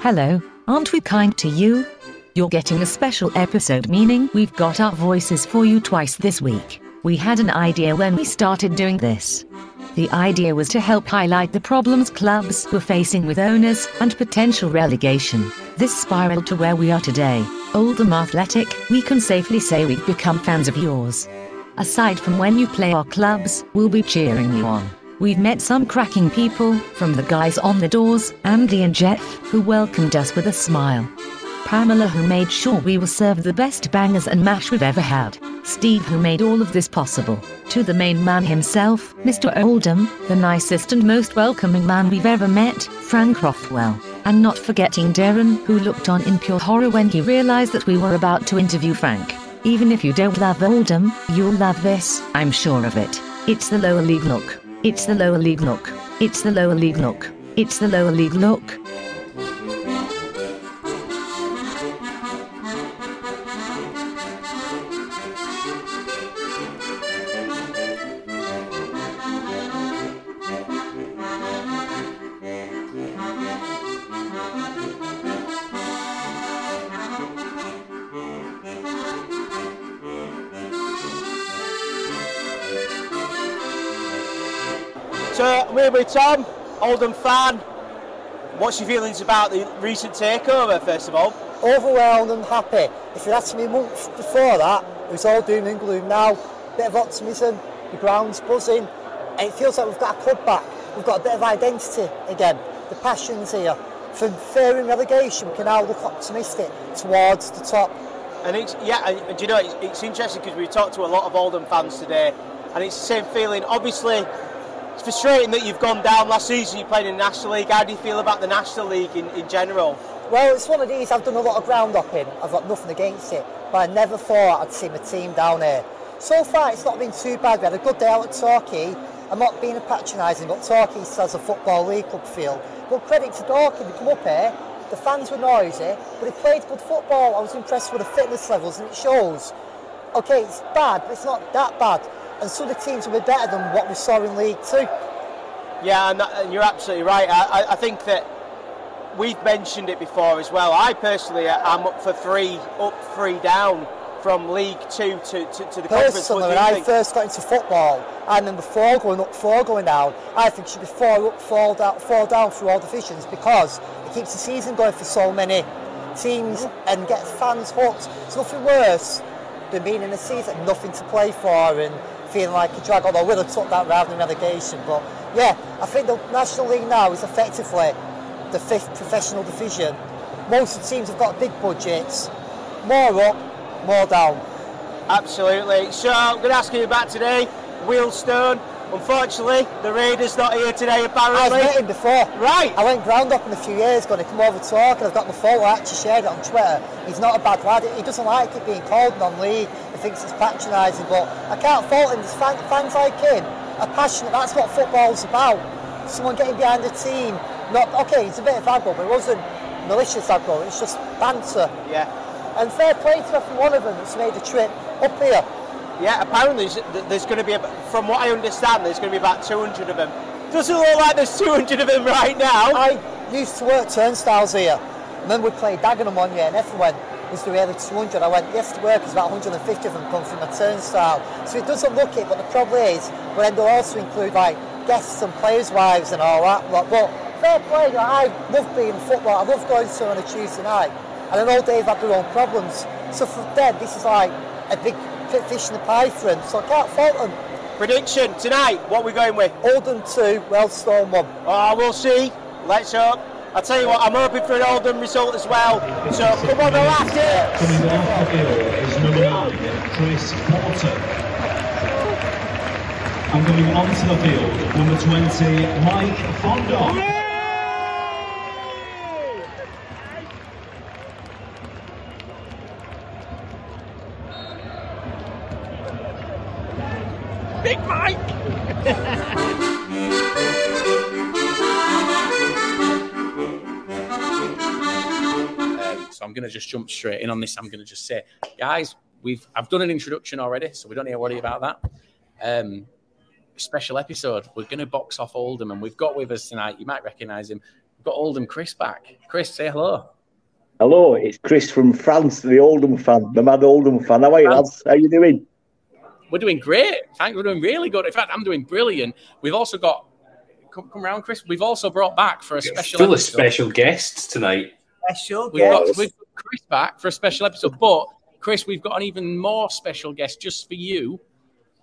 Hello, aren't we kind to you? You're getting a special episode, meaning we've got our voices for you twice this week. We had an idea when we started doing this. The idea was to help highlight the problems clubs were facing with owners and potential relegation. This spiraled to where we are today. Oldham Athletic, we can safely say we've become fans of yours. Aside from when you play our clubs, we'll be cheering you on. We've met some cracking people, from the guys on the doors, Andy and Jeff, who welcomed us with a smile. Pamela who made sure we were served the best bangers and mash we've ever had. Steve who made all of this possible. To the main man himself, Mr. Oldham, the nicest and most welcoming man we've ever met, Frank Rothwell. And not forgetting Darren, who looked on in pure horror when he realized that we were about to interview Frank. Even if you don't love Oldham, you'll love this, I'm sure of it. It's the lower league look. It's the lower league look. It's the lower league look. It's the lower league look. So we're with Tom, Oldham fan. What's your feelings about the recent takeover, first of all? overwhelmed and happy. If you'd asked me months before that, it was all doom and gloom. Now, bit of optimism, the ground's buzzing, and it feels like we've got a club back. We've got a bit of identity again. The passion's here. From fearing relegation, we can now look optimistic towards the top. And it's yeah, and, do you know it's, it's interesting because we've talked to a lot of Oldham fans today, and it's the same feeling. Obviously, it's frustrating that you've gone down last season. You played in the National League. How do you feel about the National League in, in general? Well, it's one of these, I've done a lot of ground hopping, I've got nothing against it, but I never thought I'd see my team down here. So far, it's not been too bad. We had a good day out at Torquay. I'm not being patronising, but Torquay has a football league club feel. But credit to Torquay, they come up here, the fans were noisy, but they played good football. I was impressed with the fitness levels, and it shows. Okay, it's bad, but it's not that bad. And some of the teams will be better than what we saw in League Two. Yeah, and, that, and you're absolutely right. I, I, think that we've mentioned it before as well. I personally uh, am up for three up, three down from League Two to, to, to the conference. Personally, when I think? first got into football, I remember four going up, four going down. I think it should be four up, four down, four down through all divisions because it keeps the season going for so many teams and gets fans hooked. It's nothing worse than being in a season nothing to play for and feeling like a drag. Although would have took that rather than relegation. But yeah, I think the National League now is effectively the fifth professional division. Most of the teams have got big budgets. More up, more down. Absolutely. So I'm going to ask you about today, Wealdstone. Unfortunately, the Raiders not here today. apparently. I've Apparently, met him before. Right. I went ground up in a few years ago and he come over to talk and I've got my photo, I actually shared it on Twitter. He's not a bad lad. He doesn't like it being called non-league. He thinks it's patronising, but I can't fault him. There's fan, fans like him are passionate. That's what football's about. Someone getting behind the team. Not okay, it's a bit of aggro, but it wasn't malicious aggro. It's just banter. yeah. And fair play to every one of them that's made the trip up here. Yeah, apparently there's, going to be, from what I understand, there's going to be about 200 of them. Doesn't look like there's 200 of them right now. I used to work turnstiles here. Remember we played Dagenham one year and everyone was there really 200. I went, yes to work, about 150 of them come from a turnstile. So it doesn't look it, but the problem is, but then they'll also include like guests and players' wives and all that. lot. But fair play, like, I love being in football. I love going to on a Tuesday night. And I know they've had their own problems. So for them, this is like a big fish in the pie for them. So I can't fault them. Prediction tonight, what we going with? Oldham 2, Wealdstone 1. Oh, we'll see. Let's hope. I'll tell you what, I'm hoping for an Oldham result as well. So come on, the latter. Coming off the field is number nine, Chris Porter. And coming onto the field, number 20, Mike Fondop. Big Mike. Um, so I'm going to just jump straight in on this. I'm going to just say, guys, we've I've done an introduction already, so we don't need to worry about that. Um, special episode. We're going to box off Oldham, and we've got with us tonight. You might recognise him. We've got Oldham Chris back. Chris, say hello. Hello, it's Chris from France, the Oldham fan, the mad Oldham fan. How are you, lads? How you doing? We're doing great. Thanks. We're doing really good. In fact, I'm doing brilliant. We've also got come, come around, Chris. We've also brought back for a special Full of special guests tonight. Special We've got, guest. we've got Chris back for a special episode, but Chris, we've got an even more special guest just for you.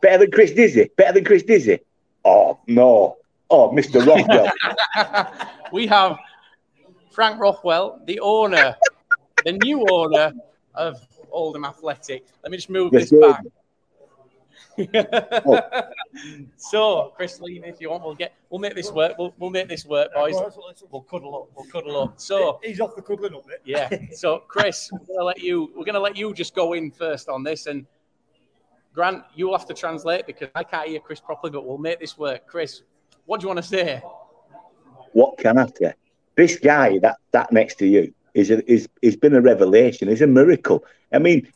Better than Chris Dizzy? Better than Chris Dizzy? Oh, no. Oh, Mr. Rothwell. we have Frank Rothwell, the owner, the new owner of Oldham Athletic. Let me just move Yes, this sir. Back. so, Chris Lean, if you want, we'll get we'll make this work. We'll, we'll make this work, boys. We'll cuddle up. We'll cuddle up. So he's off the cuddling up there. yeah. So, Chris, we're gonna let you. We're gonna let you just go in first on this, and Grant, you'll have to translate because I can't hear Chris properly. But we'll make this work. Chris, what do you want to say? what can I say? This guy that that next to you is a, is is been a revelation. He's a miracle. I mean,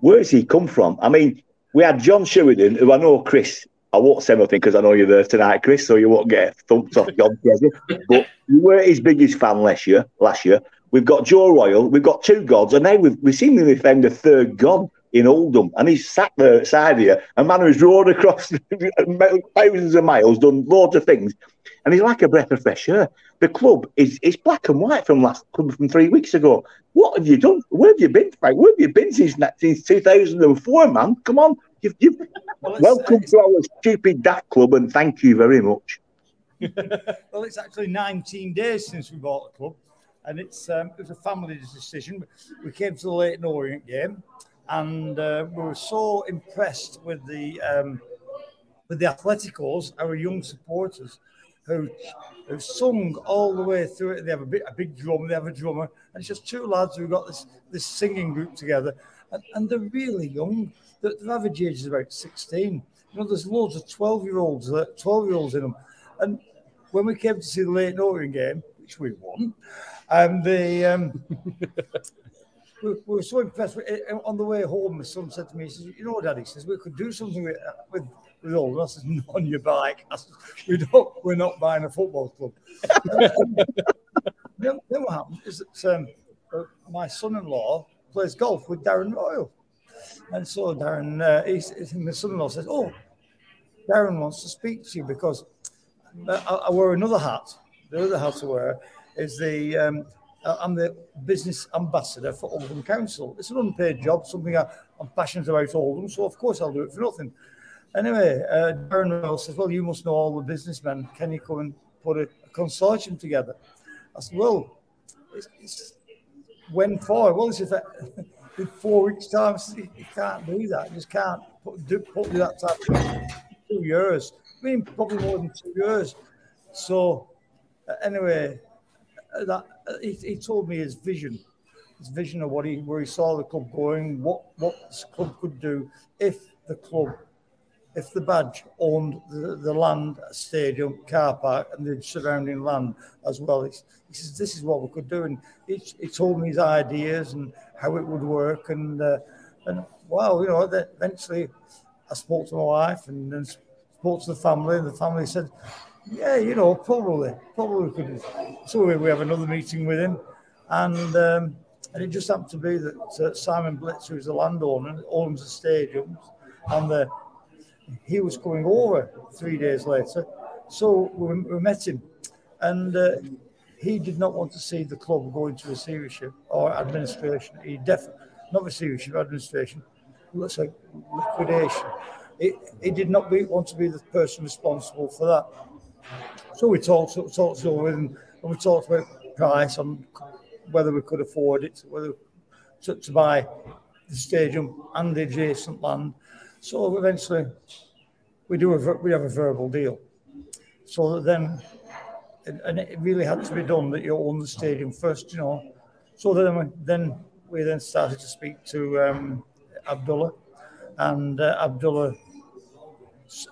where's he come from? I mean, we had John Sheridan, who I know Chris. I won't say nothing because I know you're there tonight, Chris, so you won't get thumped off John. But you were his biggest fan last year. Last year, we've got Joe Royle, we've got two gods, and now we've we seemingly found a third god in Oldham, and he's sat there outside here. A man who's rode across thousands of miles, done loads of things, and he's like a breath of fresh air. The club is is black and white from last club from three weeks ago. What have you done? Where have you been, Frank? Where have you been since since 2004, man? Come on, you've, you've Well, welcome to our stupid daft club, and thank you very much. well, it's actually 19 days since we bought the club, and it's um, it was a family decision. We came to the Leyton Orient game, and uh, we were so impressed with the um, with the Atleticos, our young supporters, who who sung all the way through it. They have a big, a big drum, they have a drummer, and it's just two lads who got this this singing group together, and, and they're really young. The, the average age is about 16. You know, there's loads of 12 year olds, 12 year olds in them, and when we came to see the late Orient game, which we won, and the um, we, we were so impressed. It. On the way home, my son said to me, "He says, you know, Daddy, he says we could do something with with." With all said, "Not on your bike." I "We don't. We're not buying a football club." then, then what happened is that um, uh, my son-in-law plays golf with Darren Royle, and so Darren, uh, my son-in-law says, "Oh, Darren wants to speak to you because uh, I, I wear another hat. The other hat I wear is the um, uh, I'm the business ambassador for Oldham Council. It's an unpaid job, something I, I'm passionate about Oldham, so of course I'll do it for nothing. Anyway, uh, Darren says, "Well, you must know all the businessmen. Can you come and put a, a consortium together?" I said, "Well, it's, it's when for? Well, it's if in four weeks' time, said, you can't do that. You just can't put, do, put that type of two years. I mean, probably more than two years. So, uh, anyway, uh, that uh, he, he told me his vision, his vision of what he where he saw the club going, what what this club could do if the club, if the badge owned the, the land, stadium, car park, and the surrounding land as well. He, he says this is what we could do, and he, he told me his ideas and how it would work, and uh, and wow, you know, eventually I spoke to my wife and then spoke to the family, and the family said, "Yeah, you know, probably, probably could." So we, we have another meeting with him, and um, and it just happened to be that uh, Simon Blitz, who's the landowner, owns the stadiums, and the he was coming over three days later. So we, we met him, and uh, he did not want to see the club go into receivership or administration. He definitely not receivership, administration. Looks like liquidation. He, he did not be, want to be the person responsible for that. So we talked, talked over with him, and we talked about price on whether we could afford it, whether to, to buy the stadium and the adjacent land. So eventually, we do a we have a verbal deal. So then, and- and it really had to be done that you own the stadium first, you know. So then, we, then we then started to speak to um, Abdullah, and uh, Abdullah.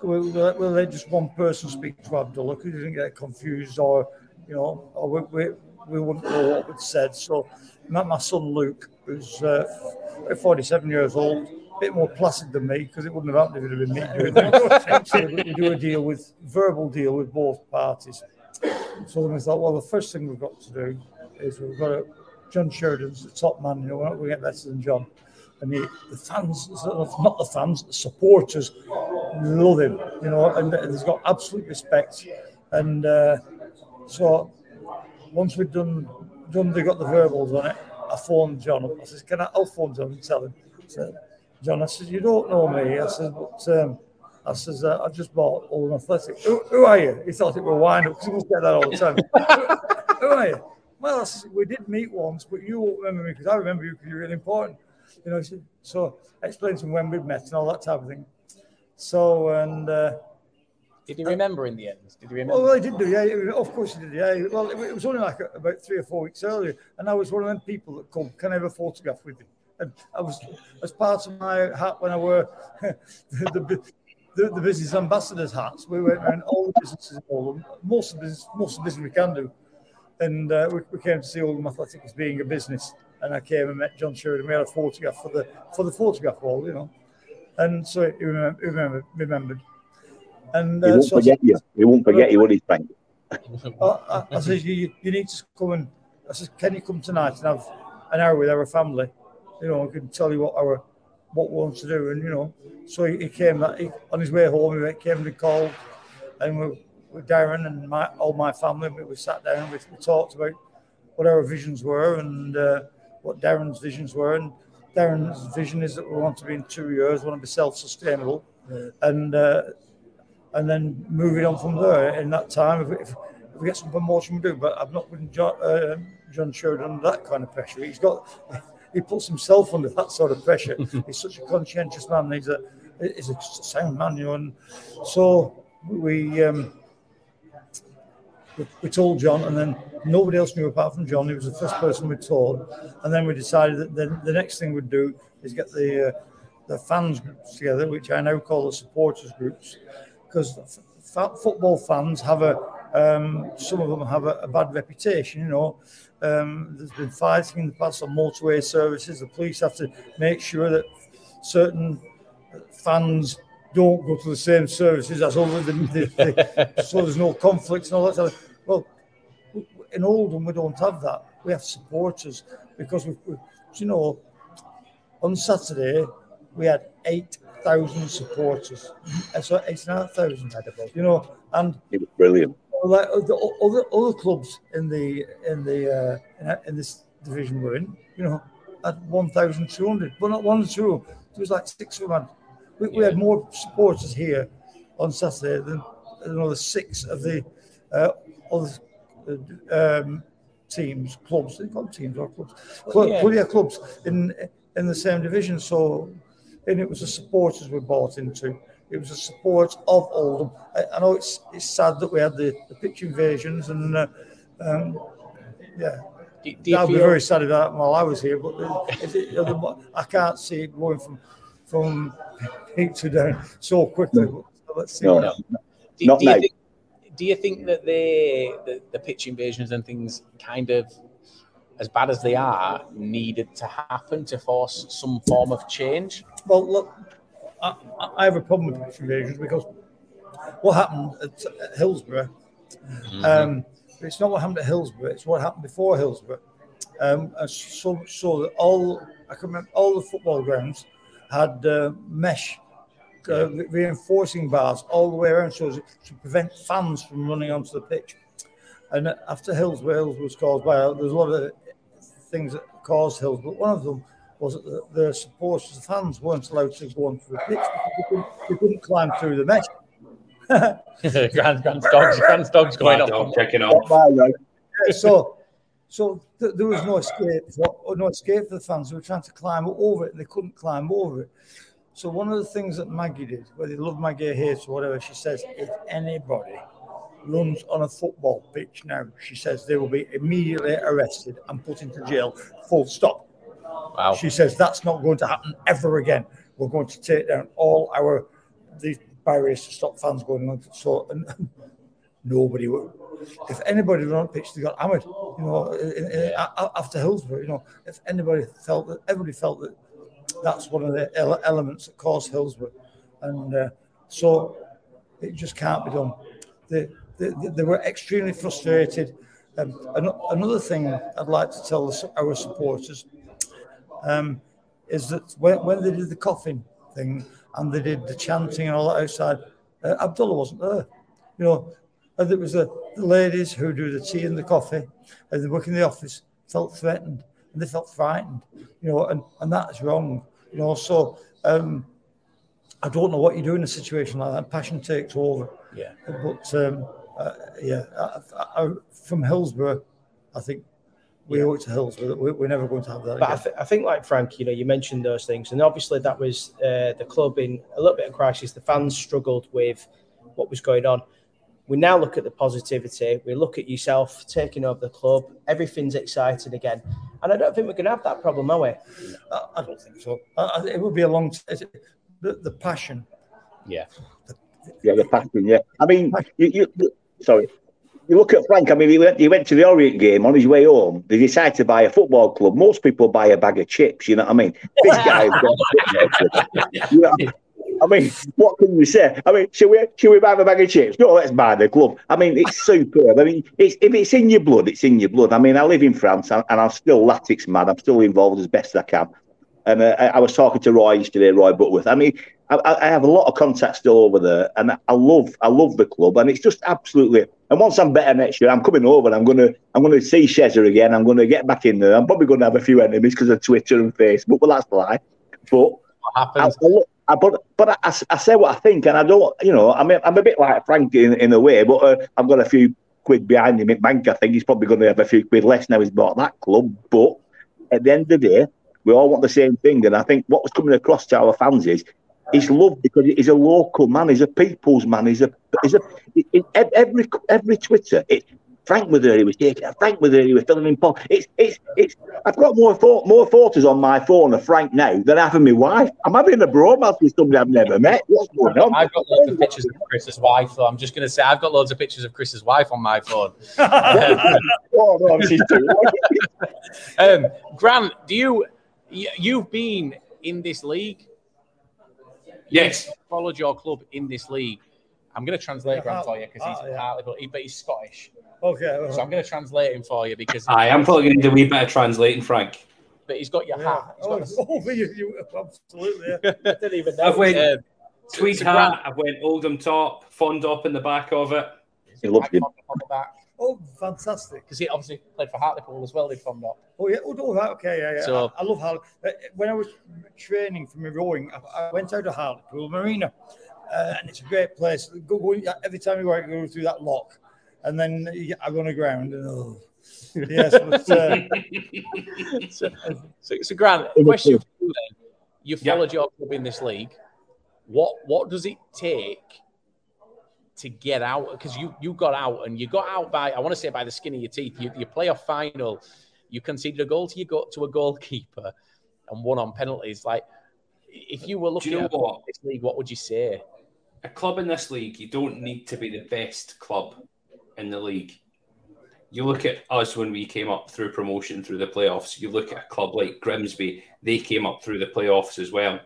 We'll, we'll let just one person speak to Abdullah because he didn't get confused or, you know, or we, we, we wouldn't know what we'd said. So, my, my son Luke, who's uh, 47 years old, a bit more placid than me because it wouldn't have happened if it had been me doing it. We do a deal with verbal deal with both parties, so then we thought, well, the first thing we've got to do is we've got to, John Sheridan's the top man, you know, we're not going to get better than John. And the, the fans, not the fans, the supporters love him, you know, and, he's got absolute respect. And uh, so once we've done, done, they got the verbals on it, I phoned John. I said, can I, I'll phone John and tell him. I said, John, I said, you don't know me. I said, but um, I says, uh, I just bought Oldham Athletic. Who, who, are you? He thought it were wind up because he get that all the time. who, who, are you? Well, I we did meet once, but you won't remember me because I remember you because you're really important. You know, so I explained to him when we'd met and all that type of thing. So, and uh, did he remember in the end? Did he remember? Oh well, he did do, yeah. Of course he did, yeah. Well, it was only like about three or four weeks earlier, and I was one of them people that come, can I have a photograph with you? And I was, as part of my hat when I wore the, the, the, the, business ambassadors hats, we went around all the businesses in Oldham, most of the business, most of the business we can do, and uh, we, we, came to see Oldham Athletic as being a business. And I came and met John Sheridan. We had a photograph for the for the photograph wall, you know. And so he remembered, remembered, remembered and uh, he won't so forget you. He won't forget you, will he, Frank? I, I, said, you, you need to come and I said, can you come tonight and have an hour with our family? You know, I can tell you what our what we want to do. And you know, so he, he came that he, on his way home. He came and called, and we, with Darren and my all my family, we, we sat down. We, we talked about what our visions were and uh, what Darren's visions were. And Darren's vision is that we want to be in two years, we want to be self-sustainable, yeah. and uh, and then moving on from there. In that time, if, if, if we get some promotion, we do. But I've not been John, uh, John Sheridan under that kind of pressure. He's got he puts himself under that sort of pressure. he's such a conscientious man. He's a he's a sound man, you know. And so we um, we told John, and then nobody else knew apart from John. He was the first person we told, and then we decided that the, the next thing we'd do is get the uh, the fans groups together, which I now call the supporters groups, because f- football fans have a um, some of them have a, a bad reputation. You know, um, there's been fighting in the past on motorway services. The police have to make sure that certain fans don't go to the same services as other than the, the, so there's no conflicts and all that. Well, in Oldham we don't have that. We have supporters because we, we you know, on Saturday we had eight thousand supporters. So it's not thousand, you know, and it was brilliant. Like the other other clubs in the in the uh, in, this division we're in, you know, at one thousand two hundred, but not one or two. There was like six of them. We, we had more supporters here on Saturday than another six of the uh, other um, teams, clubs. They call teams or clubs. Well, yeah. yeah, clubs in in the same division. So and it was the supporters we bought into. It was the support of Oldham. I, I know it's it's sad that we had the, the pitch invasions and uh, um, yeah. Do, do I'd be very sad about that while I was here, but it, I can't see it going from from peak to down so quickly. So let's see. No, no. Do, not do, you think, do you think that the, the the pitch invasions and things kind of as bad as they are, needed to happen to force some form of change? Well, look, I, I have a problem with pitch invasions because what happened at, at Hillsborough, mm-hmm. um, it's not what happened at Hillsborough, it's what happened before Hillsborough. Um, so, so that all I can remember all the football grounds had uh, mesh uh, reinforcing bars all the way around so to prevent fans from running onto the pitch. And after Hillsborough, Hills was caused by there's a lot of things that caused hills, but one of them was that the, the supporters, the fans, weren't allowed to go onto the pitch because they couldn't, they couldn't climb through the mesh. grand, grand dogs, grand dogs going on. Checking out. so, so th- there was no escape, for, no escape for the fans. They were trying to climb over it, and they couldn't climb over it. So one of the things that Maggie did, whether you love Maggie or hate or whatever, she says, if anybody runs on a football pitch now, she says they will be immediately arrested and put into jail. Full stop. Wow. She says that's not going to happen ever again. We're going to take down all our these barriers to stop fans going on. So and nobody will. If anybody were on pitch, they got hammered. You know, in, in, after Hillsborough, you know, if anybody felt that, everybody felt that that's one of the ele- elements that caused Hillsborough, and uh, so it just can't be done. The they, they were extremely frustrated. Um, another thing I'd like to tell our supporters um, is that when, when they did the coffin thing and they did the chanting and all that outside, uh, Abdullah wasn't there. You know, and it was the, the ladies who do the tea and the coffee and they work in the office felt threatened and they felt frightened, you know, and, and that's wrong, you know. So um, I don't know what you do in a situation like that. Passion takes over. Yeah. But um, uh, yeah, I, I, from Hillsborough, I think we yeah. owe it to Hillsborough. We're, we're never going to have that. But I, th- I, think, like Frank, you know, you mentioned those things, and obviously that was uh, the club in a little bit of crisis. The fans struggled with what was going on. We now look at the positivity. We look at yourself taking over the club. Everything's exciting again, and I don't think we're going to have that problem, are we? I, I don't think so. I, it will be a long. The, the passion. Yeah. The, yeah, the passion. Yeah. I mean, you, you sorry. You look at Frank. I mean, he went, he went to the Orient game on his way home. They decided to buy a football club. Most people buy a bag of chips. You know what I mean? This guy. you know, I mean, what can you say? I mean, should we should we buy a bag of chips? No, let's buy the club. I mean, it's superb. I mean, it's, if it's in your blood, it's in your blood. I mean, I live in France and, and I'm still Latics mad. I'm still involved as best I can. And uh, I was talking to Roy yesterday, Roy Butworth. I mean, I, I, have a lot of contacts still over there, and I love, I love the club, and it's just absolutely. And once I'm better next year, I'm coming over. and I'm gonna, I'm gonna see Shezza again. I'm gonna get back in there. I'm probably gonna have a few enemies because of Twitter and Facebook, but that's the lie. But what happens? I, I, but but I, I, say what I think, and I don't, you know, I'm I'm a bit like Frank in, in a way, but uh, I've got a few quid behind him. Bank, I think he's probably going to have a few quid less now he's bought that club. But at the end of the day, we all want the same thing. And I think what was coming across to our fans is he's loved because he's a local man, he's a people's man, he's a he's a every every Twitter. It, Frank was there, he was taking Frank was there, he was filling in Paul. It's it's it's I've got more fo- more photos on my phone of Frank now than having my wife. I'm having a bromance with somebody I've never met. What's going on? I've got loads of pictures of Chris's wife, so I'm just gonna say I've got loads of pictures of Chris's wife on my phone. oh, no, she's too um, Grant, do you You've been in this league. Yes. You've followed your club in this league. I'm going to translate Grant for you because he's oh, yeah. partly, but, he, but he's Scottish. Okay. So I'm going to translate him for you because I am probably going to do a wee bit of translating, Frank. But he's got your yeah. hat. He's oh, got a... oh, you, you, absolutely. Yeah. didn't even know. I've went um, tweed so, hat. I've went Oldham top, Fondop in the back of it. He loves it. On the back. Oh, fantastic! Because he obviously played for Hartlepool as well. Did from that. Oh yeah, oh, oh okay, yeah, yeah. So, I, I love Hartlepool. Uh, when I was training for my rowing, I, I went out to Hartlepool Marina, uh, and it's a great place. Go, go, every time you go, out, you go through that lock, and then you, I run aground. And, oh. yes, but, uh, so, so, so, Grant, question for you then: You followed yep. your club in this league. What what does it take to get out because you you got out and you got out by I want to say by the skin of your teeth. You, you play a final, you conceded a goal to you got to a goalkeeper and won on penalties. Like if you were looking you know at what? this league, what would you say? A club in this league, you don't need to be the best club in the league. You look at us when we came up through promotion through the playoffs. You look at a club like Grimsby; they came up through the playoffs as well.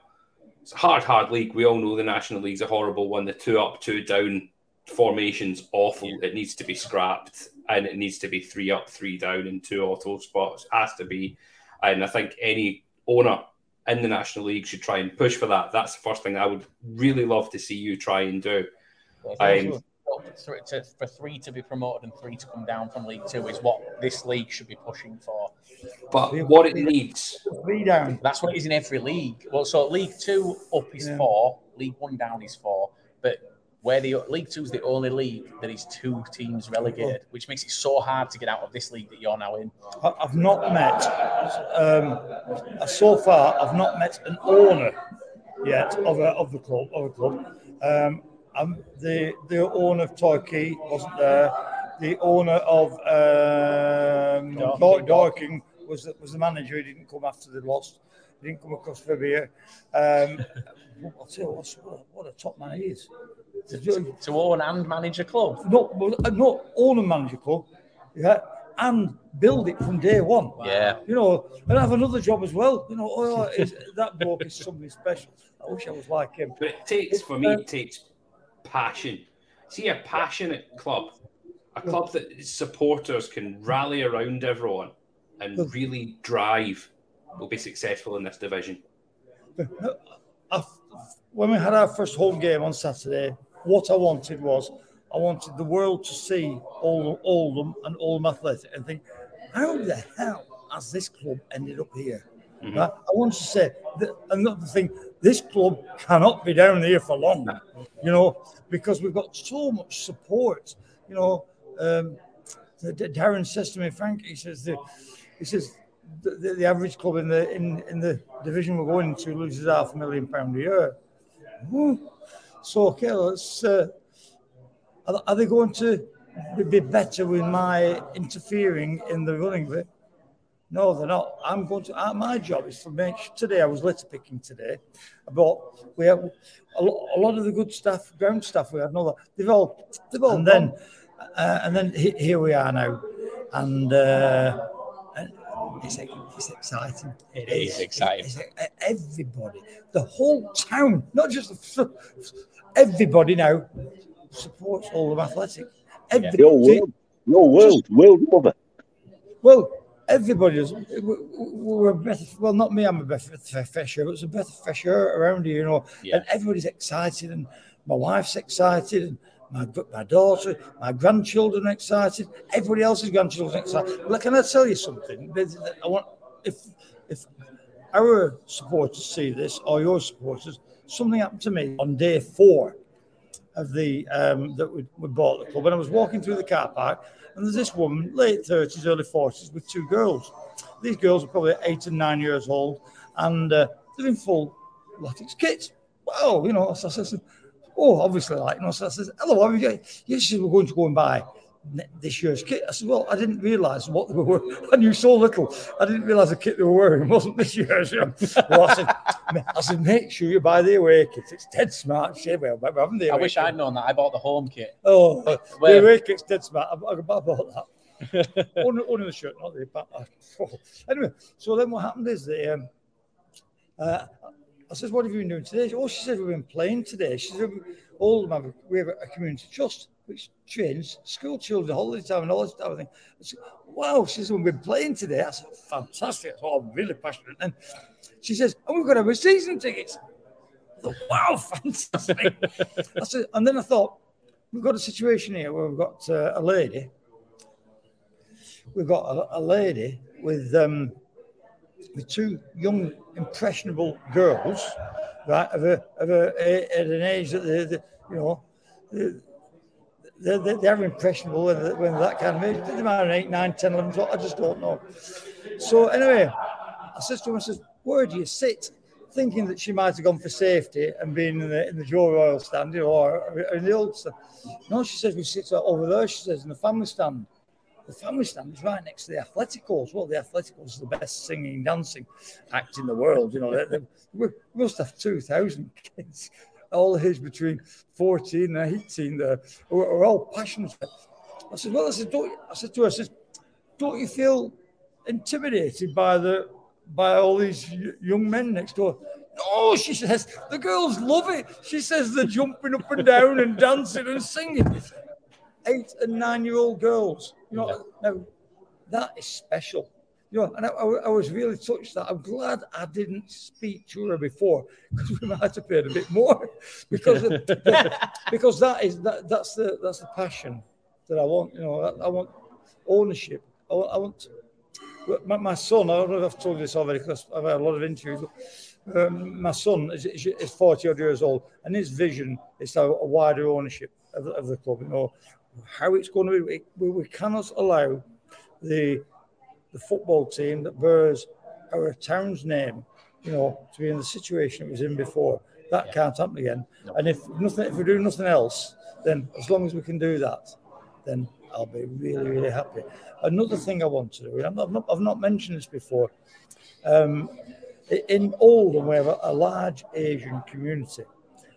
It's a hard, hard league. We all know the National League's a horrible one. The two up, two down formation's awful. It needs to be scrapped and it needs to be three up, three down, and two auto spots. It has to be. And I think any owner in the National League should try and push for that. That's the first thing I would really love to see you try and do. Um, for three to be promoted and three to come down from League Two is what this league should be pushing for. But what it needs, three down. That's what it is in every league. Well, so League Two up is yeah. four, League One down is four, but where the League Two is the only league that is two teams relegated, oh. which makes it so hard to get out of this league that you're now in. I've not met, um, so far, I've not met an owner yet of, a, of the club. Of a club. Um, the the owner of Torquay wasn't there. The owner of um, Dorking, Dorking was the, was the manager. He didn't come after they lost. He didn't come across for beer. Um, I'll tell you what, what a top man he is to, to own and manage a club. Not, uh, not own and manage a club, yeah, and build it from day one. Yeah, you know, and have another job as well. You know, oh, is, that bloke is somebody special. I wish I was like him. But it takes, for me, it takes passion. see a passionate club, a club that supporters can rally around everyone and really drive will be successful in this division. When we had our first home game on Saturday, what I wanted was I wanted the world to see all all them and Oldham Athletic and think, how the hell has this club ended up here? Mm-hmm. Right? I want to say that another thing, this club cannot be down here for long, you know, because we've got so much support. You know, um, Darren says to me, Frank, he says, the, he says, the, the, average club in the in, in the division we're going to loses half a million pound a year. So okay, let's. Uh, are, are, they going to be better with my interfering in the running bit? No, they're not. I'm going to. Uh, my job is to make sure. Today I was litter picking today, but we have a lot, a lot of the good stuff, ground stuff we had. No, they've all, they've all. And then, uh, and then here we are now, and, uh, and it's, it's exciting. It is exciting. It's, it's, everybody, the whole town, not just everybody now supports all of athletic. Every, your world, your world, world over. Well, everybody is. We're better. Well, not me. I'm a better fisher, but it's a better fisher around here, you know. Yeah. And everybody's excited, and my wife's excited, and my my daughter, my grandchildren are excited. Everybody else's grandchildren excited. Well, can I tell you something? I want if if our supporters see this or your supporters, something happened to me on day four of the um, that we, we bought the club, and I was walking through the car park and there's this woman, late 30s, early 40s, with two girls. These girls are probably eight and nine years old, and uh, they're in full Latics kits. Wow, you know, I said, oh, obviously, like, you know, so I said, hello, how are you Yes, we're going to go and buy this year's kit. I said, well, I didn't realise what they were. I knew so little. I didn't realise the kit they were wearing wasn't this year's. Well, I said, I said, make sure you buy the away kit. It's dead smart. Shit, well, we haven't I wish kit. I'd known that. I bought the home kit. Oh, the away kit's dead smart. I, I, bought that. only, only the shirt, not the back. Anyway, so then what happened is the um, uh, I says, what have you been doing today? Oh, she said, we've been playing today. She said, all of them have, we have a community trust which trains school children, holiday time, and all this type of thing. Said, wow, she says, we've been playing today. I said, fantastic. Oh, I'm really passionate. And she says, and we've got our season tickets. I thought, wow, fantastic. I said, and then I thought, we've got a situation here where we've got uh, a lady. We've got a, a lady with um, with two young, impressionable girls, right, of a, of a, at an age that they, they you know, they're, they're, they're impressionable when, when that kind of age. They might be 8, 9, 10, 11, 12, I just don't know. So anyway, I said to him, I where do you sit? Thinking that she might have gone for safety and been in the in the Joe Royle stand or, or in the old stand. No, she says we sit over there. She says in the family stand. The family stand is right next to the Athleticals. Well, the Athleticals are the best singing, dancing act in the world. You know, they, they, we must have two thousand kids all age between 14 and 18 there are, are all passionate. I said, well, I said, don't, I said to her, I said, don't you feel intimidated by the by all these young men next door? No, she says, the girls love it. She says they're jumping up and down and dancing and singing. Eight and nine year old girls. You know, yeah. now that is special you know, and I, I, was really touched that. I'm glad I didn't speak to her before because we might have paid a bit more because of, because that is that that's the that's the passion that I want. You know, I, I want ownership. I want, I want my, my, son. I don't know if I've told you this already because I've had a lot of interviews. Um, my son is, is 40 odd years old, and his vision is to have a wider ownership of, of the club. You know how it's going to be. We, we cannot allow the the football team that bears our town's name, you know, to be in the situation it was in before. That yeah. can't happen again. No. And if nothing, if we do nothing else, then as long as we can do that, then I'll be really, really happy. Another thing I want to do, I've not, I've not mentioned this before. Um, in Oldham, we have a, a, large Asian community,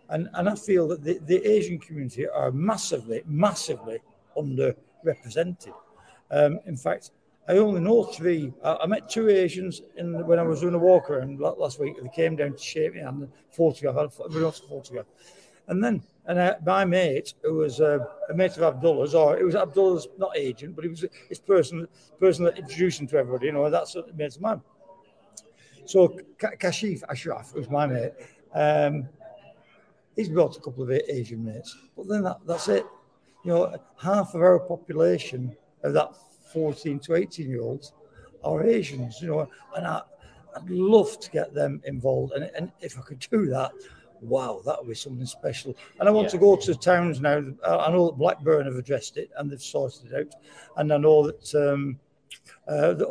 and and I feel that the, the Asian community are massively, massively underrepresented. Um, in fact, I only know three. I, I, met two Asians in when I was doing a walk around last week. They came down to shake me and photograph. I had a photograph. And then And uh, my mate, who was uh, a mate of Abdullah's, or it was Abdullah's not agent, but he was his person, person that introduced him to everybody. You know, that's made him man. So Ka- Kashif Ashraf was my mate. Um, he's brought a couple of Asian mates, but then that, that's it. You know, half of our population of that 14 to 18 year olds are Asians. You know, and I, I'd love to get them involved. And, and if I could do that, wow, that would be something special. And I want Yeah. to go to towns now. I know that Blackburn have addressed it and they've sorted it out. And I know that um, uh, the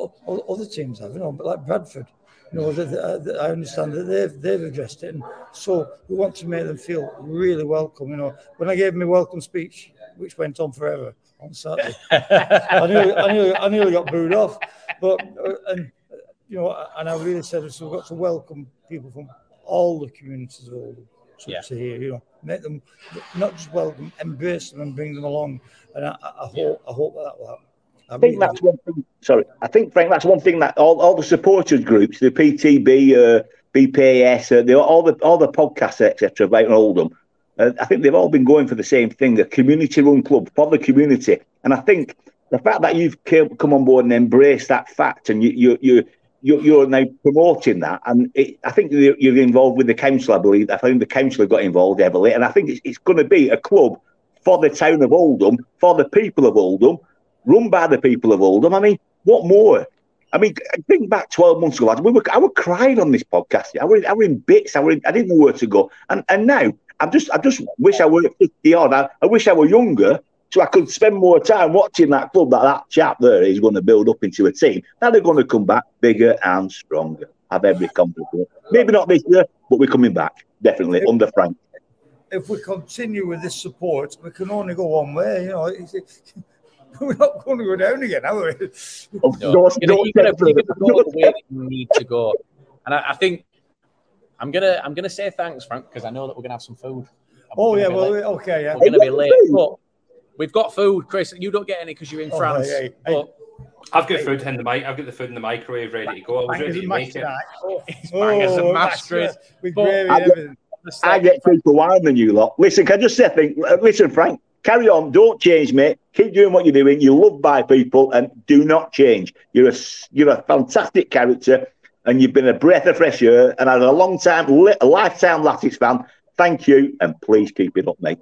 other teams have, you know, but like Bradford. You know, that that- that I understand that they've they've addressed it, and so we want to make them feel really welcome. You know, when I gave my welcome speech, which went on forever on Saturday, I nearly, I nearly, I nearly got booed off. But uh, and uh, you know, and I really said so we've got to welcome people from all the communities of Oldham to, Yeah. to here. You know, make them not just welcome, embrace them, and bring them along. And I, I I hope I hope that will happen. I think really that's one thing. Sorry, I think Frank, that's one thing that all, all the supporters groups, the PTB, uh, BPAS, uh, the, all the all the podcasts, etc. about Oldham, uh, I think they've all been going for the same thing: a community-run club for the community. And I think the fact that you've came, come on board and embraced that fact, and you you you. You're, you're now promoting that, and it, I think you're, you're involved with the council. I believe. I think the council have got involved heavily, and I think it's, it's going to be a club for the town of Oldham, for the people of Oldham, run by the people of Oldham. I mean, what more? I mean, think back 12 months ago, we were, I was crying on this podcast. I were, I were in bits. I, were in, I didn't know where to go. And and now, I'm just, I just wish I were 50 odd. I, I wish I were younger so I could spend more time watching that club that that chap there is going to build up into a team Now they're going to come back bigger and stronger. Have every confidence. Maybe not this year, but we're coming back. Definitely under Frank. if we continue with this support, we can only go one way. You know, we're not going to go down again, are we? Oh, no, Don't- you're don't you're gonna- say you're gonna go the way that you need to go. And I, I think I'm gonna I'm gonna say thanks, Frank, because I know that we're gonna have some food. And oh, we're Oh yeah, well, late. okay, yeah. we're gonna be late, but we've got food, Chris. You don't get any because you're in Oh, France. hey, hey, but I've got food in the mic. I've got the food in the microwave ready to go. I was ready to make it. tonight. Oh, oh bangers and oh, mashed, Chris. with gravy I get- everything. I get cheaper wine than you lot. Listen, can I just say, thing? listen, Frank, carry on. Don't change, mate. Keep doing what you're doing. You're loved by people, and do not change. You're a s- you're a fantastic character, and you've been a breath of fresh air. And as a long time, li- a lifetime Latics fan, thank you, and please keep it up, mate.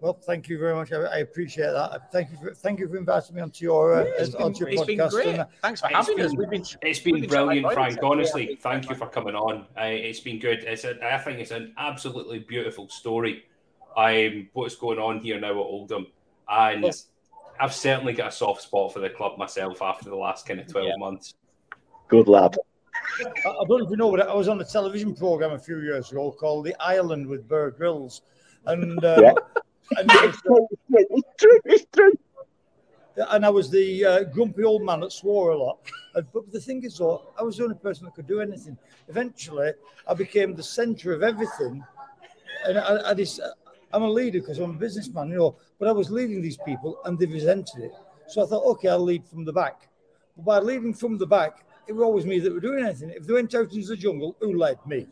Well, thank you very much. I, I appreciate that. Thank you for thank you for inviting me onto your uh, it's been, onto your it's podcast. been great. And, uh, Thanks for It's having us. been- We've been It's been been brilliant, Frank. about. Honestly, Yeah. thank you for coming on. Uh, it's been good. It's a, I think it's an absolutely beautiful story. Um, what's going on here now at Oldham, and Well- I've certainly got a soft spot for the club myself after the last kind of twelve Yeah. months. Good lad. I I don't know if you know, but I was on a television program a few years ago called The Island with Bear Grylls, and uh, Yeah. and, it was, It's true. It's true. and I was the uh, grumpy old man that swore a lot. Uh, but the thing is, though, I was the only person that could do anything. Eventually, I became the centre of everything, and I, I just, I'm a leader because I'm a businessman, you know. But I was leading these people, and they resented it. So I thought, okay, I'll lead from the back. But by leading from the back, it was always me that were doing anything. If they went out into the jungle, who led me?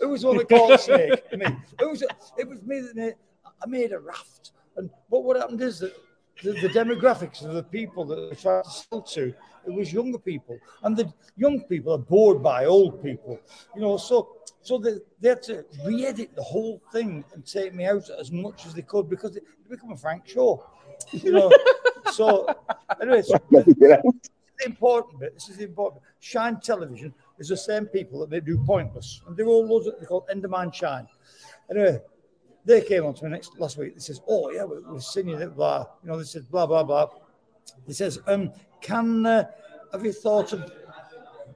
Who was the one that caught the snake? Me. It was, it was me that made, I made a raft. And but what happened is that the, the demographics of the people that they tried to sell to, it was younger people. And the young people are bored by old people. You know, so so they, they had to re-edit the whole thing and take me out as much as they could because it, it became a Frank show. You know. so anyway, so the important bit. This is the important. Bit. Shine Television is the same people that they do Pointless, and they're all loads of they call Endemol Shine. Anyway, they came on to me next last week. They says, "Oh yeah, we- we're singing it, blah." You know, they said blah blah blah. They says, "Um, can uh, have you thought of?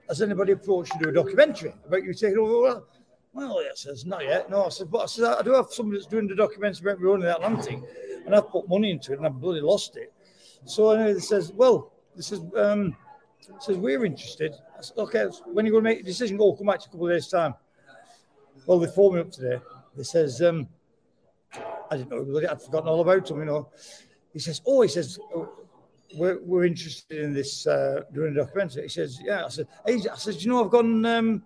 Has anybody approached you to do a documentary about you taking over?" Well, yeah, says not yet. No, I said, but I said I do have somebody that's doing the documentary about running the Atlantic, and I've put money into it, and I've bloody lost it. So anyway, they says, well, this is um, says we're interested. I said, okay, when you going to make a decision? Go, come back to a couple of days time. Well, they phoned me up today. They says, um, I didn't know, I'd forgotten all about him, you know. He says, oh, he says, oh, we're, we're interested in this uh, doing a documentary. He says, yeah. I said, hey, I said, you know I've gone, um,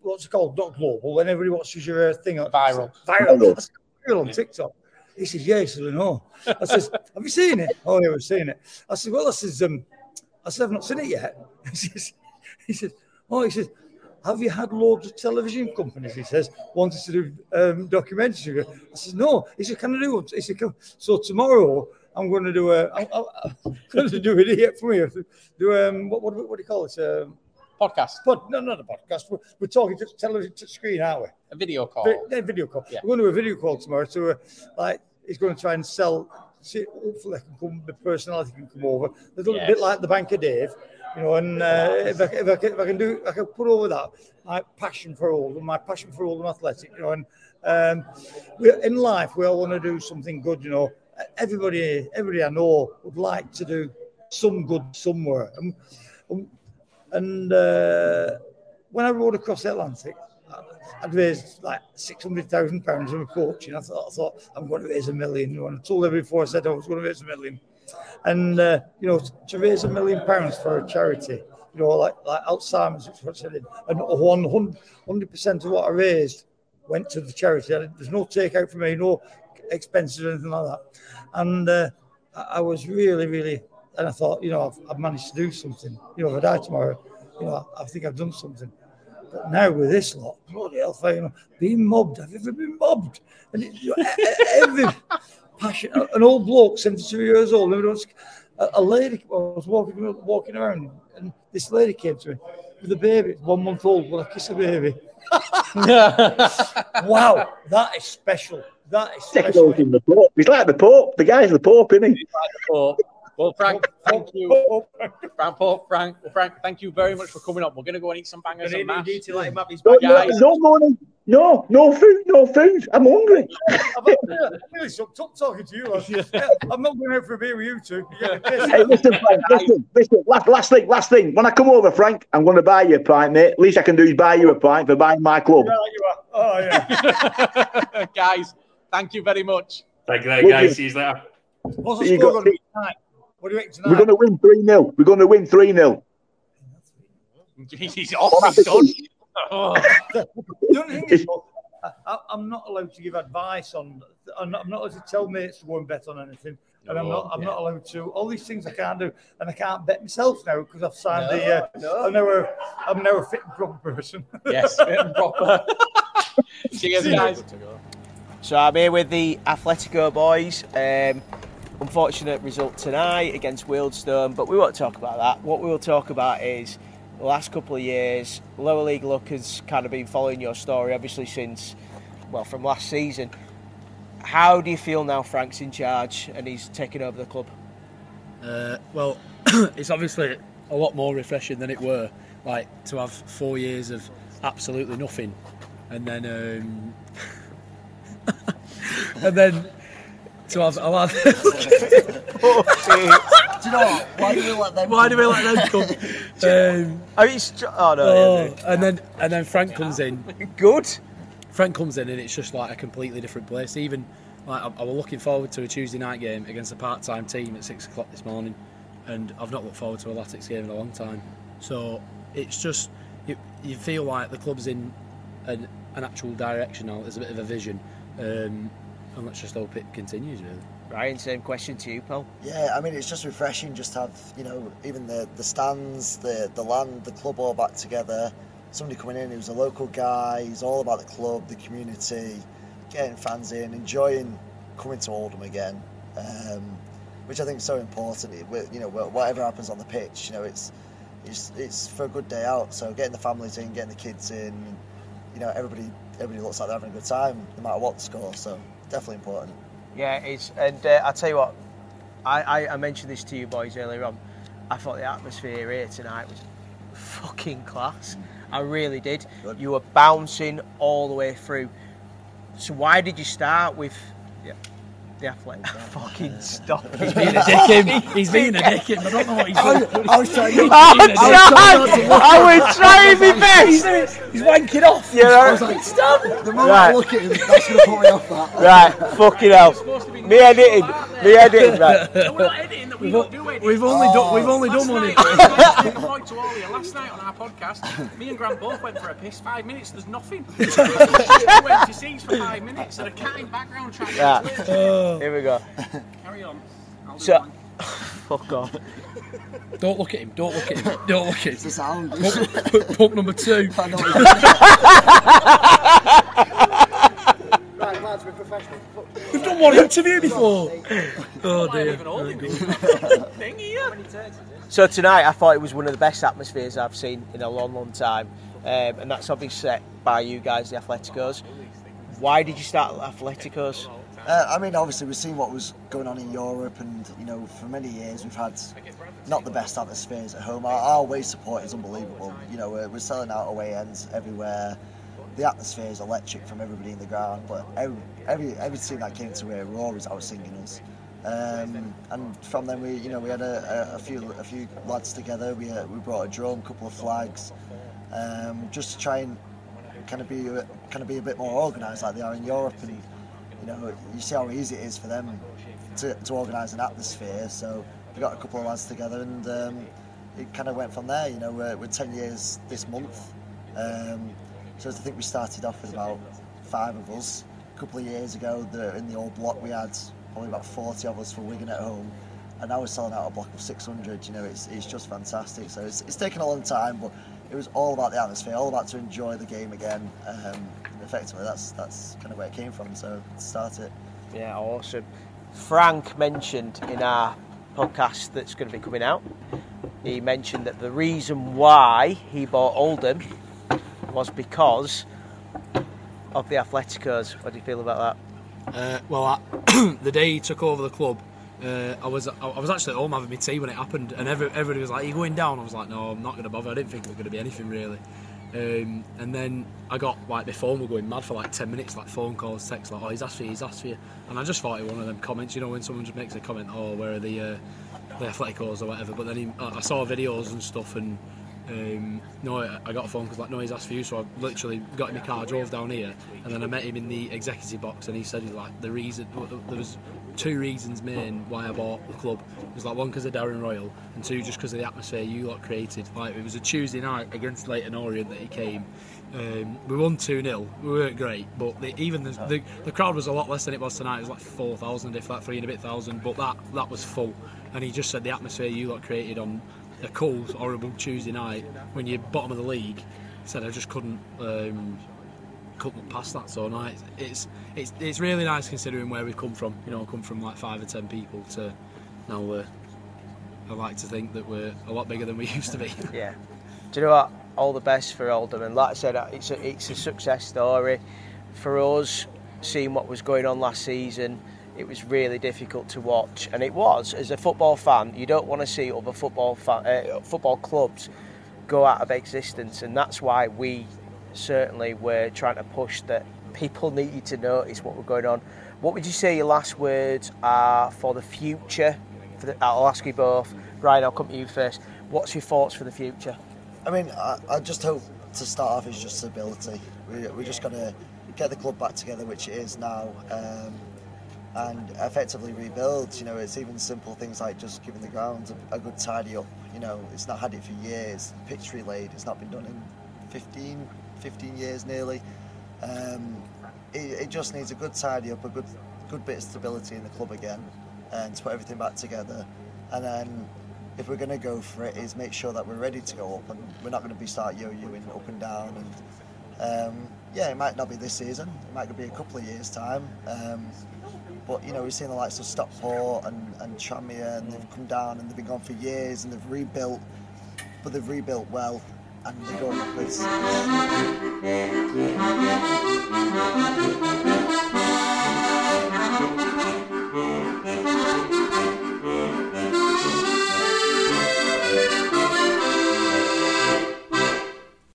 what's it called, not global, when everybody watches your uh, thing. Viral. Viral. Viral. I said, material on TikTok. He says, yeah. He said, I know. I says, have you seen it? Oh, yeah, we've seen it. I said, well, I says, um, I said, I've not seen it yet. He says, he says, oh, he says, have you had loads of television companies? He says, wanted to do um, documentaries. I says, no. He said, can I do one? He said, Come. so tomorrow I'm going to do a, I'm, I'm going to do it here for you. Do um, what, what, what do you call it? Um, Podcast. But no, not a podcast. We're, we're talking to television to screen, aren't we? A video call. Vi- yeah, video call. Yeah. We're going to do a video call tomorrow. So, uh, like, he's going to try and sell. See, hopefully, I can come. The personality can come over. A little Yes. bit like the Bank of Dave, you know. And uh, if, I, if, I can, if I can do, I can put over that my passion for Oldham, my passion for Oldham Athletic, you know. And um, we in life, we all want to do something good, you know. Everybody, everybody I know would like to do some good somewhere. And, and uh, when I rode across the Atlantic, I'd raised like six hundred thousand pounds from a coach, and I thought, I thought I'm going to raise a million. You know, and I told everybody before I said I was going to raise a million, and uh, you know, to raise a million pounds for a charity, you know, like like Alzheimer's, which was what I and one hundred percent of what I raised went to the charity. I, there's no takeout for me, no expenses or anything like that, and uh, I, I was really, really, and I thought, you know, I've, I've managed to do something. You know, if I die tomorrow, you know, I think I've done something. But now with this lot, bloody hell, you know, being mobbed. I've ever been mobbed? And it, every passion, an old bloke, 72 years old, never was, a, a lady, I was walking walking around, and this lady came to me with a baby, one month old. Will I kiss a baby? wow, that is special. That is Second special. in the Pope. He's like the Pope. The guy's the Pope, isn't he? Pope. Well, Frank, thank you. Frank, Pope, Frank, Frank, thank you very much for coming up. We're going to go and eat some bangers and mash. to let him have his No, no, Guys. no money. No, no food, no food. I'm hungry. I'm really shocked up talking to you. lads. I'm not going out for a beer with you two. You get a piss. Hey, listen, Frank, listen, listen. Last, last thing, last thing. When I come over, Frank, I'm going to buy you a pint, mate. Least I can do is buy you a pint for buying my club. Yeah, you are. Oh, yeah. Guys, thank you very much. Thank you, Would guys. you- See you later. What's the score going to be tonight? What do you reckon? We're going to win 3 0. We're going to win 3 0. He's off. He's done. Oh. The only is, I, I- I'm not allowed to give advice on. I'm not, I'm not allowed to tell mates to go and bet on anything, and I'm not. I'm not allowed to. All these things I can't do, and I can't bet myself now because I've signed the. Uh, I'm now a. I'm now a fit and proper person. Yes, fit and proper. Cheers, guys. So I'm here with the Atletico boys. Um, unfortunate result tonight against Wealdstone, but we won't talk about that. What we will talk about is the last couple of years. Lower League Look has kind of been following your story, obviously since, well, from last season. How do you feel now Frank's in charge and he's taken over the club? Uh, well, it's obviously a lot more refreshing than it were. Like to have four years of absolutely nothing, and then um, and then to have a lot. Do you know what? Why do we let them? Why do we let them come? Um, I mean, it's, oh no, oh, yeah, and then and then Frank comes in. good. Frank comes in and it's just like a completely different place. Even like I, I was looking forward to a Tuesday night game against a part-time team at six o'clock this morning, and I've not looked forward to a Latics game in a long time. So it's just you, you feel like the club's in an, an actual direction now. There's a bit of a vision, um, and let's just hope it continues. Really. Ryan, same question to you, Paul. Yeah, I mean it's just refreshing just to have you know even the the stands, the the land, the club all back together. Somebody coming in who's a local guy, he's all about the club, the community, getting fans in, enjoying coming to Oldham again, um, which I think is so important. It, you know, whatever happens on the pitch, you know, it's it's it's for a good day out. So getting the families in, getting the kids in, you know, everybody everybody looks like they're having a good time, no matter what the score. So definitely important. Yeah, it's and uh, I tell you what, I, I, I mentioned this to you boys earlier on. I thought the atmosphere here tonight was fucking class. I really did. You were bouncing all the way through. So why did you start with yeah, the athletic? fucking stop. He's being a dickhead. He's being a dickhead. I don't know what he's doing. I was trying He's I being a I was trying my best. He's wanking off. You know? I was like, stop. The moment Right. I look at him, that's going to put me off that. Right, fucking hell. Me editing, me editing, right. We're not editing. that we We've don't do it. Oh. we've only done- we've only last done one night, in- last night, to point to all of you, last night on our podcast, me and Grant both went for a piss. Five minutes, there's nothing. we went to seats for five minutes and a cat in background track. Yeah. Oh. Here we go. Carry on. I'll do So, one. fuck off. Don't look at him. Don't look at him. Don't look at him. It's the sound. Puck, puck number two. Right, lads, we're professional. We've done one interview before. Oh dear. even holding this thing here? So tonight, I thought it was one of the best atmospheres I've seen in a long, long time, um, and that's obviously set by you guys, the Atleticos. Why did you start Atleticos? Uh, I mean, obviously, we've seen what was going on in Europe, and you know, for many years we've had not the best atmospheres at home. Our, our away support is unbelievable. You know, we're, we're selling out away ends everywhere. The atmosphere is electric from everybody in the ground, but every every, every team that came to here were always out singing us. Um, and from then we, you know, we had a, a, a few a few lads together. We uh, we brought a a couple of flags, um, just to try and kind of be kind of be a bit more organised like they are in Europe. And you know, you see how easy it is for them to, to organise an atmosphere. So we got a couple of lads together, and um, it kind of went from there. You know, we're, we're 10 years this month. Um, so I think we started off with about five of us. A couple of years ago, the, in the old block, we had probably about 40 of us for Wigan at home. And now we're selling out a block of 600. You know, it's, it's just fantastic. So it's, it's taken a long time, but it was all about the atmosphere, all about to enjoy the game again. Um, effectively, that's that's kind of where it came from. So start it. Yeah, awesome. Frank mentioned in our podcast that's going to be coming out, he mentioned that the reason why he bought Oldham was because of the Atleticos. What do you feel about that? Uh, well, I, the day he took over the club, uh, I was I was actually at home having my tea when it happened, and every, everybody was like, "Are you going down?" I was like, "No, I'm not going to bother." I didn't think it was going to be anything really. Um, and then I got like my phone were going mad for like ten minutes, like phone calls, texts, like, "Oh, he's asked for you, he's asked for you," and I just thought it was one of them comments, you know, when someone just makes a comment, "Oh, where are the uh, the Atleticos or whatever?" But then he, I saw videos and stuff, and um, no, I- got a phone because like, no, he's asked for you. So I literally got in my car, drove down here, and then I met him in the executive box, and he said like the reason there was two reasons main why I bought the club. It was like one because of Darren Royle, and two just because of the atmosphere you lot created. Like it was a Tuesday night against Leyton Orient that he came. Um, we won 2 0. We weren't great, but the, even the, the the crowd was a lot less than it was tonight. It was like 4,000, if that, three and a bit thousand, but that, that was full. And he just said the atmosphere you lot created on a cold, horrible Tuesday night when you're bottom of the league. Said I just couldn't um, couldn't past that. So no, it's, it's it's it's really nice considering where we've come from. You know, come from like five or ten people to now we're. I like to think that we're a lot bigger than we used to be. Yeah. Do you know what? All the best for Oldham, and like I said, uh, it's a, it's a success story for us. Seeing what was going on last season, it was really difficult to watch, and it was. As a football fan, you don't want to see other football uh, football clubs go out of existence, and that's why we certainly were trying to push that people needed to notice what was going on. What would you say your last words are for the future? For the, I'll ask you both. Ryan, I'll come to you first. What's your thoughts for the future? I mean, I, I just hope to start off is just stability. We, we just got to get the club back together, which it is now, um, and effectively rebuild. You know, it's even simple things like just giving the ground a, a good tidy up. You know, it's not had it for years. Pitch relaid, it's not been done in 15, 15 years nearly. Um, it, it just needs a good tidy up, a good good bit of stability in the club again, and to put everything back together. And then if we're going to go for it, is make sure that we're ready to go up, and we're not going to be start yo-yoing up and down. And um, yeah, it might not be this season; it might be a couple of years' time. Um, but you know, we've seen the likes of Stockport and, and Tranmere, and they've mm. come down and they've been gone for years and they've rebuilt, but they've rebuilt well and they're going upwards. Thank